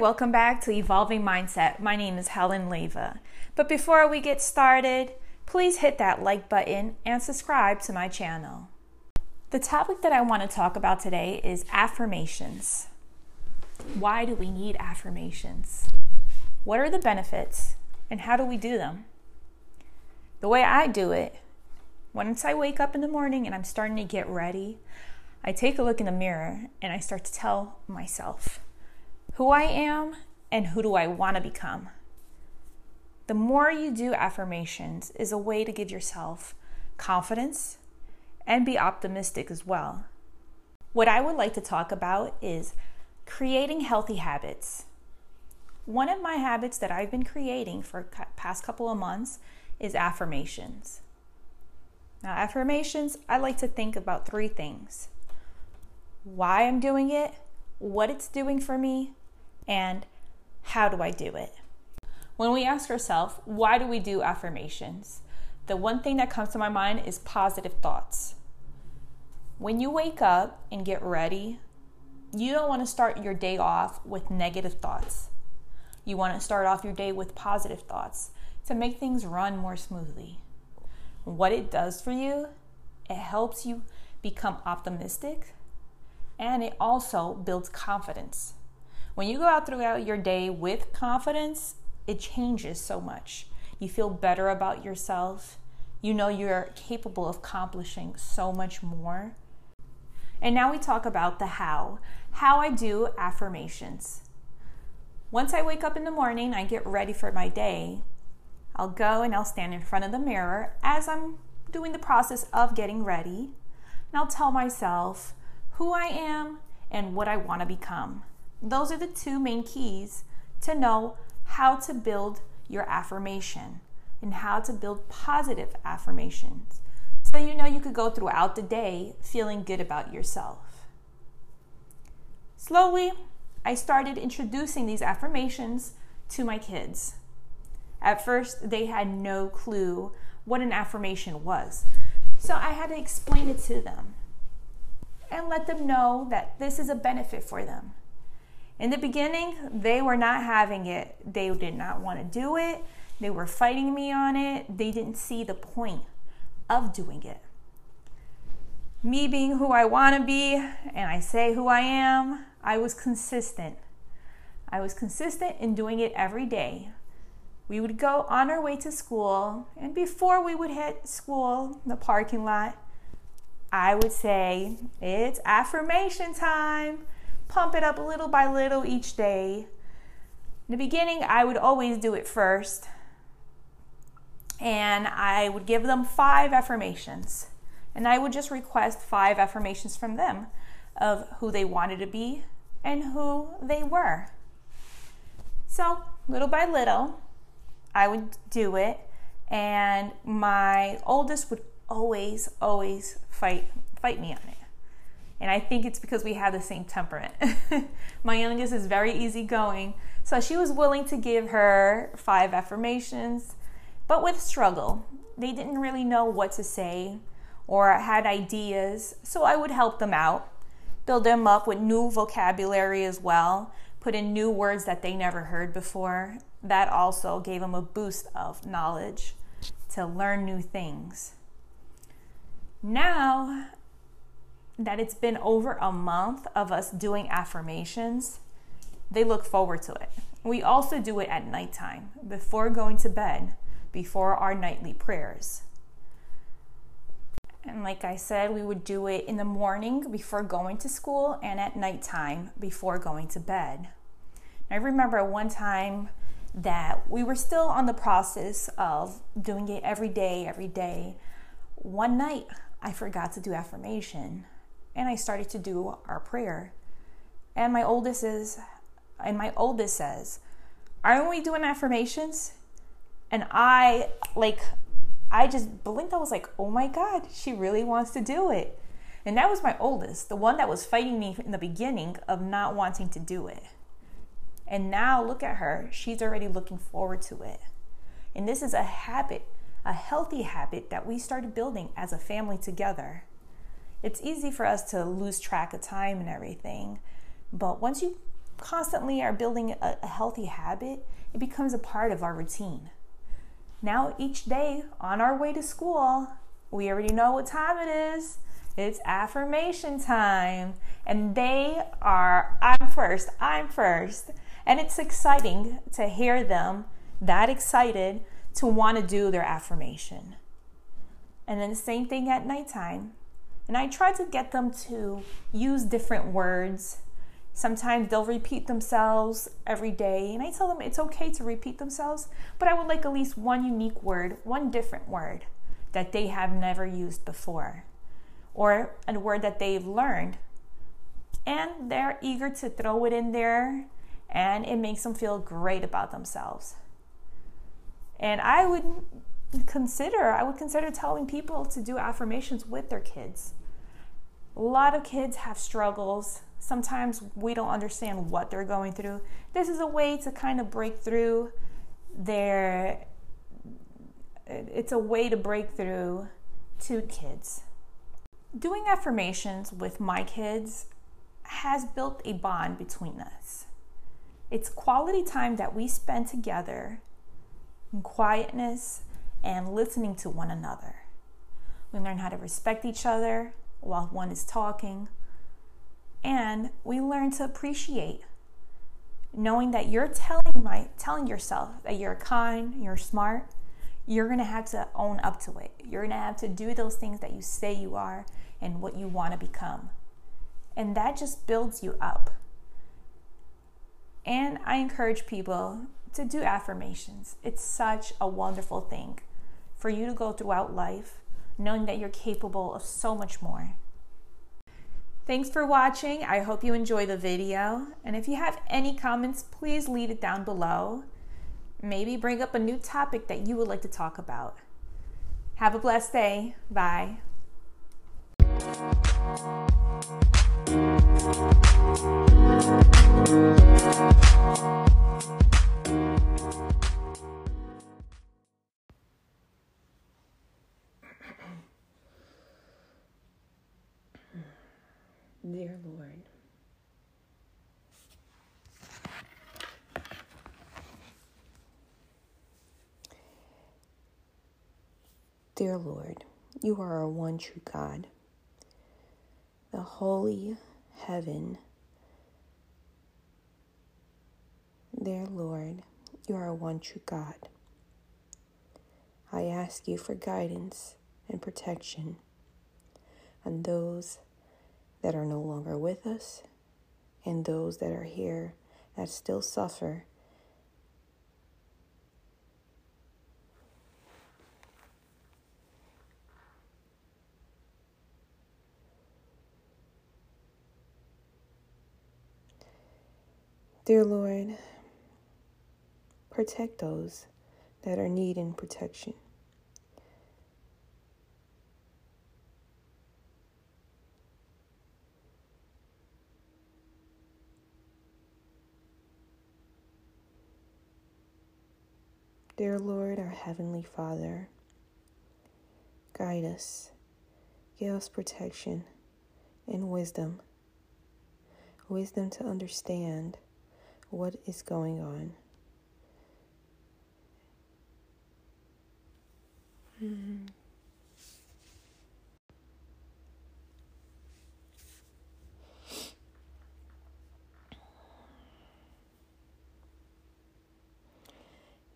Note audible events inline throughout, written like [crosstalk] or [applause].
welcome back to Evolving Mindset. My name is Helen Leva. But before we get started, please hit that like button and subscribe to my channel. The topic that I want to talk about today is affirmations. Why do we need affirmations? What are the benefits and how do we do them? The way I do it, once I wake up in the morning and I'm starting to get ready, I take a look in the mirror and I start to tell myself who I am and who do I want to become. The more you do affirmations is a way to give yourself confidence and be optimistic as well. What I would like to talk about is creating healthy habits. One of my habits that I've been creating for past couple of months is affirmations. Now, affirmations, I like to think about three things why I'm doing it, what it's doing for me, and how do I do it? When we ask ourselves, why do we do affirmations? The one thing that comes to my mind is positive thoughts. When you wake up and get ready, you don't want to start your day off with negative thoughts. You want to start off your day with positive thoughts to make things run more smoothly. What it does for you, it helps you become optimistic and it also builds confidence. When you go out throughout your day with confidence, it changes so much. You feel better about yourself. You know you're capable of accomplishing so much more. And now we talk about the how. How I do affirmations. Once I wake up in the morning, I get ready for my day. I'll go and I'll stand in front of the mirror as I'm doing the process of getting ready. And I'll tell myself who I am and what I want to become. Those are the two main keys to know how to build your affirmation and how to build positive affirmations. So you know you could go throughout the day feeling good about yourself. Slowly, I started introducing these affirmations to my kids. At first, they had no clue what an affirmation was. So I had to explain it to them and let them know that this is a benefit for them. In the beginning, they were not having it. They did not want to do it. They were fighting me on it. They didn't see the point of doing it. Me being who I want to be, and I say who I am, I was consistent. I was consistent in doing it every day. We would go on our way to school, and before we would hit school, the parking lot, I would say, It's affirmation time pump it up little by little each day. In the beginning, I would always do it first, and I would give them five affirmations. And I would just request five affirmations from them of who they wanted to be and who they were. So, little by little, I would do it, and my oldest would always, always fight fight me on it. And I think it's because we have the same temperament. [laughs] My youngest is very easygoing. So she was willing to give her five affirmations, but with struggle. They didn't really know what to say or had ideas. So I would help them out, build them up with new vocabulary as well, put in new words that they never heard before. That also gave them a boost of knowledge to learn new things. Now that it's been over a month of us doing affirmations, they look forward to it. We also do it at nighttime, before going to bed, before our nightly prayers. And like I said, we would do it in the morning before going to school and at nighttime before going to bed. I remember one time that we were still on the process of doing it every day, every day. One night, I forgot to do affirmation and I started to do our prayer. And my oldest is, and my oldest says, Aren't we doing affirmations? And I, like, I just blinked. I was like, Oh my God, she really wants to do it. And that was my oldest, the one that was fighting me in the beginning of not wanting to do it. And now look at her. She's already looking forward to it. And this is a habit, a healthy habit that we started building as a family together it's easy for us to lose track of time and everything. But once you constantly are building a, a healthy habit, it becomes a part of our routine. Now, each day on our way to school, we already know what time it is. It's affirmation time. And they are, I'm first, I'm first. And it's exciting to hear them that excited to want to do their affirmation. And then the same thing at nighttime. And I try to get them to use different words. Sometimes they'll repeat themselves every day, and I tell them it's okay to repeat themselves, but I would like at least one unique word, one different word that they have never used before, or a word that they've learned. And they're eager to throw it in there, and it makes them feel great about themselves. And I would consider, I would consider telling people to do affirmations with their kids. A lot of kids have struggles. Sometimes we don't understand what they're going through. This is a way to kind of break through their it's a way to break through to kids. Doing affirmations with my kids has built a bond between us. It's quality time that we spend together in quietness and listening to one another. We learn how to respect each other while one is talking, and we learn to appreciate knowing that you're telling my telling yourself that you're kind, you're smart, you're going to have to own up to it. You're going to have to do those things that you say you are and what you want to become. And that just builds you up. And I encourage people to do affirmations. It's such a wonderful thing for you to go throughout life knowing that you're capable of so much more. Thanks for watching. I hope you enjoy the video. And if you have any comments, please leave it down below. Maybe bring up a new topic that you would like to talk about. Have a blessed day. Bye. Dear Lord, Dear Lord, you are our one true God. The holy heaven. Dear Lord, you are a one true God. I ask you for guidance and protection on those that are no longer with us and those that are here that still suffer Dear Lord, protect those that are needing protection. Dear Lord, our Heavenly Father, guide us, give us protection and wisdom. Wisdom to understand what is going on. Mm-hmm.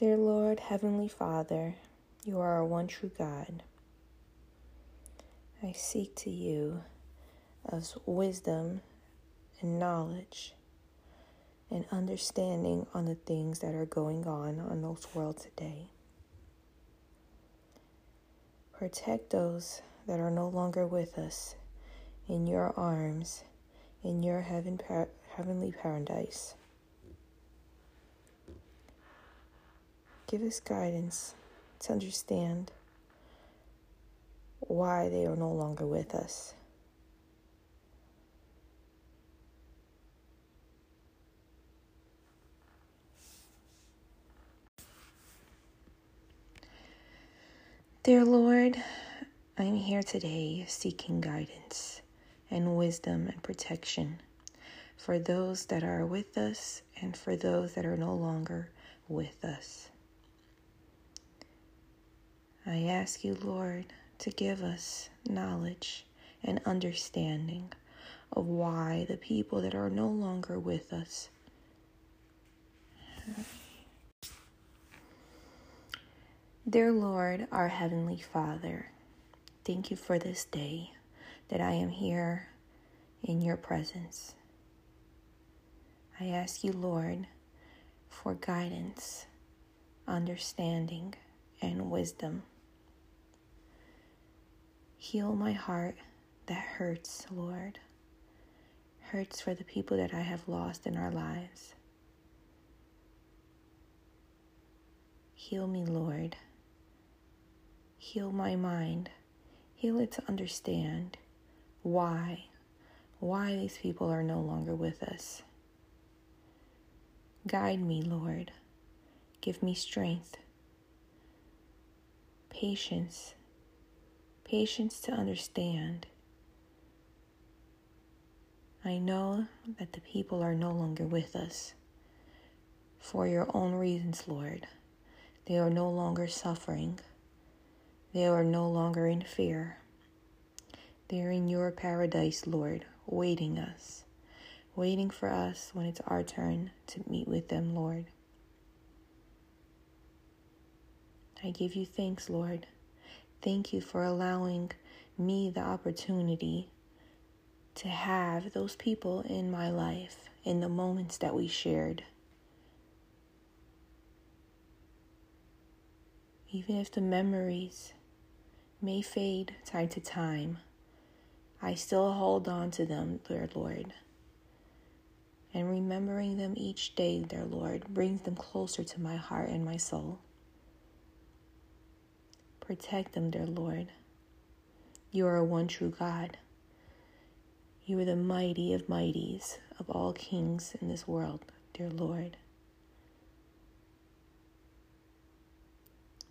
Dear Lord, Heavenly Father, you are our one true God. I seek to you as wisdom and knowledge and understanding on the things that are going on on this world today. Protect those that are no longer with us in your arms, in your heaven, heavenly paradise. Give us guidance to understand why they are no longer with us. Dear Lord, I'm here today seeking guidance and wisdom and protection for those that are with us and for those that are no longer with us. I ask you, Lord, to give us knowledge and understanding of why the people that are no longer with us Dear Lord, our Heavenly Father, thank you for this day that I am here in your presence. I ask you, Lord, for guidance, understanding, and wisdom. Heal my heart that hurts, Lord. Hurts for the people that I have lost in our lives. Heal me, Lord. Heal my mind. Heal it to understand why, why these people are no longer with us. Guide me, Lord. Give me strength, patience, patience to understand. I know that the people are no longer with us for your own reasons, Lord. They are no longer suffering. They are no longer in fear. They are in your paradise, Lord, waiting us, waiting for us when it's our turn to meet with them, Lord. I give you thanks, Lord. Thank you for allowing me the opportunity to have those people in my life in the moments that we shared. Even if the memories may fade time to time, I still hold on to them, dear Lord. And remembering them each day, dear Lord, brings them closer to my heart and my soul. Protect them, dear Lord. You are a one true God. You are the mighty of mighties of all kings in this world, dear Lord.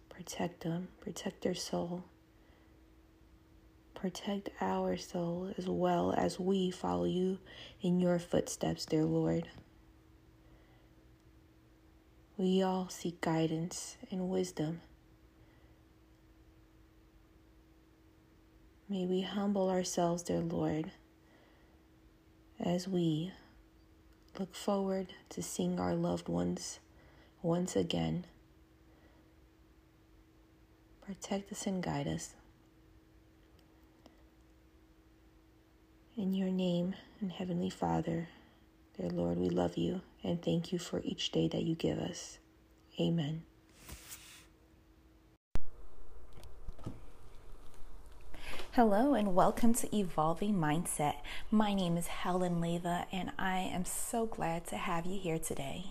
Protect them, protect their soul. Protect our soul as well as we follow you in your footsteps, dear Lord. We all seek guidance and wisdom. May we humble ourselves, dear Lord, as we look forward to seeing our loved ones once again. Protect us and guide us. In your name and Heavenly Father, dear Lord, we love you and thank you for each day that you give us. Amen. Hello and welcome to Evolving Mindset. My name is Helen Leva and I am so glad to have you here today.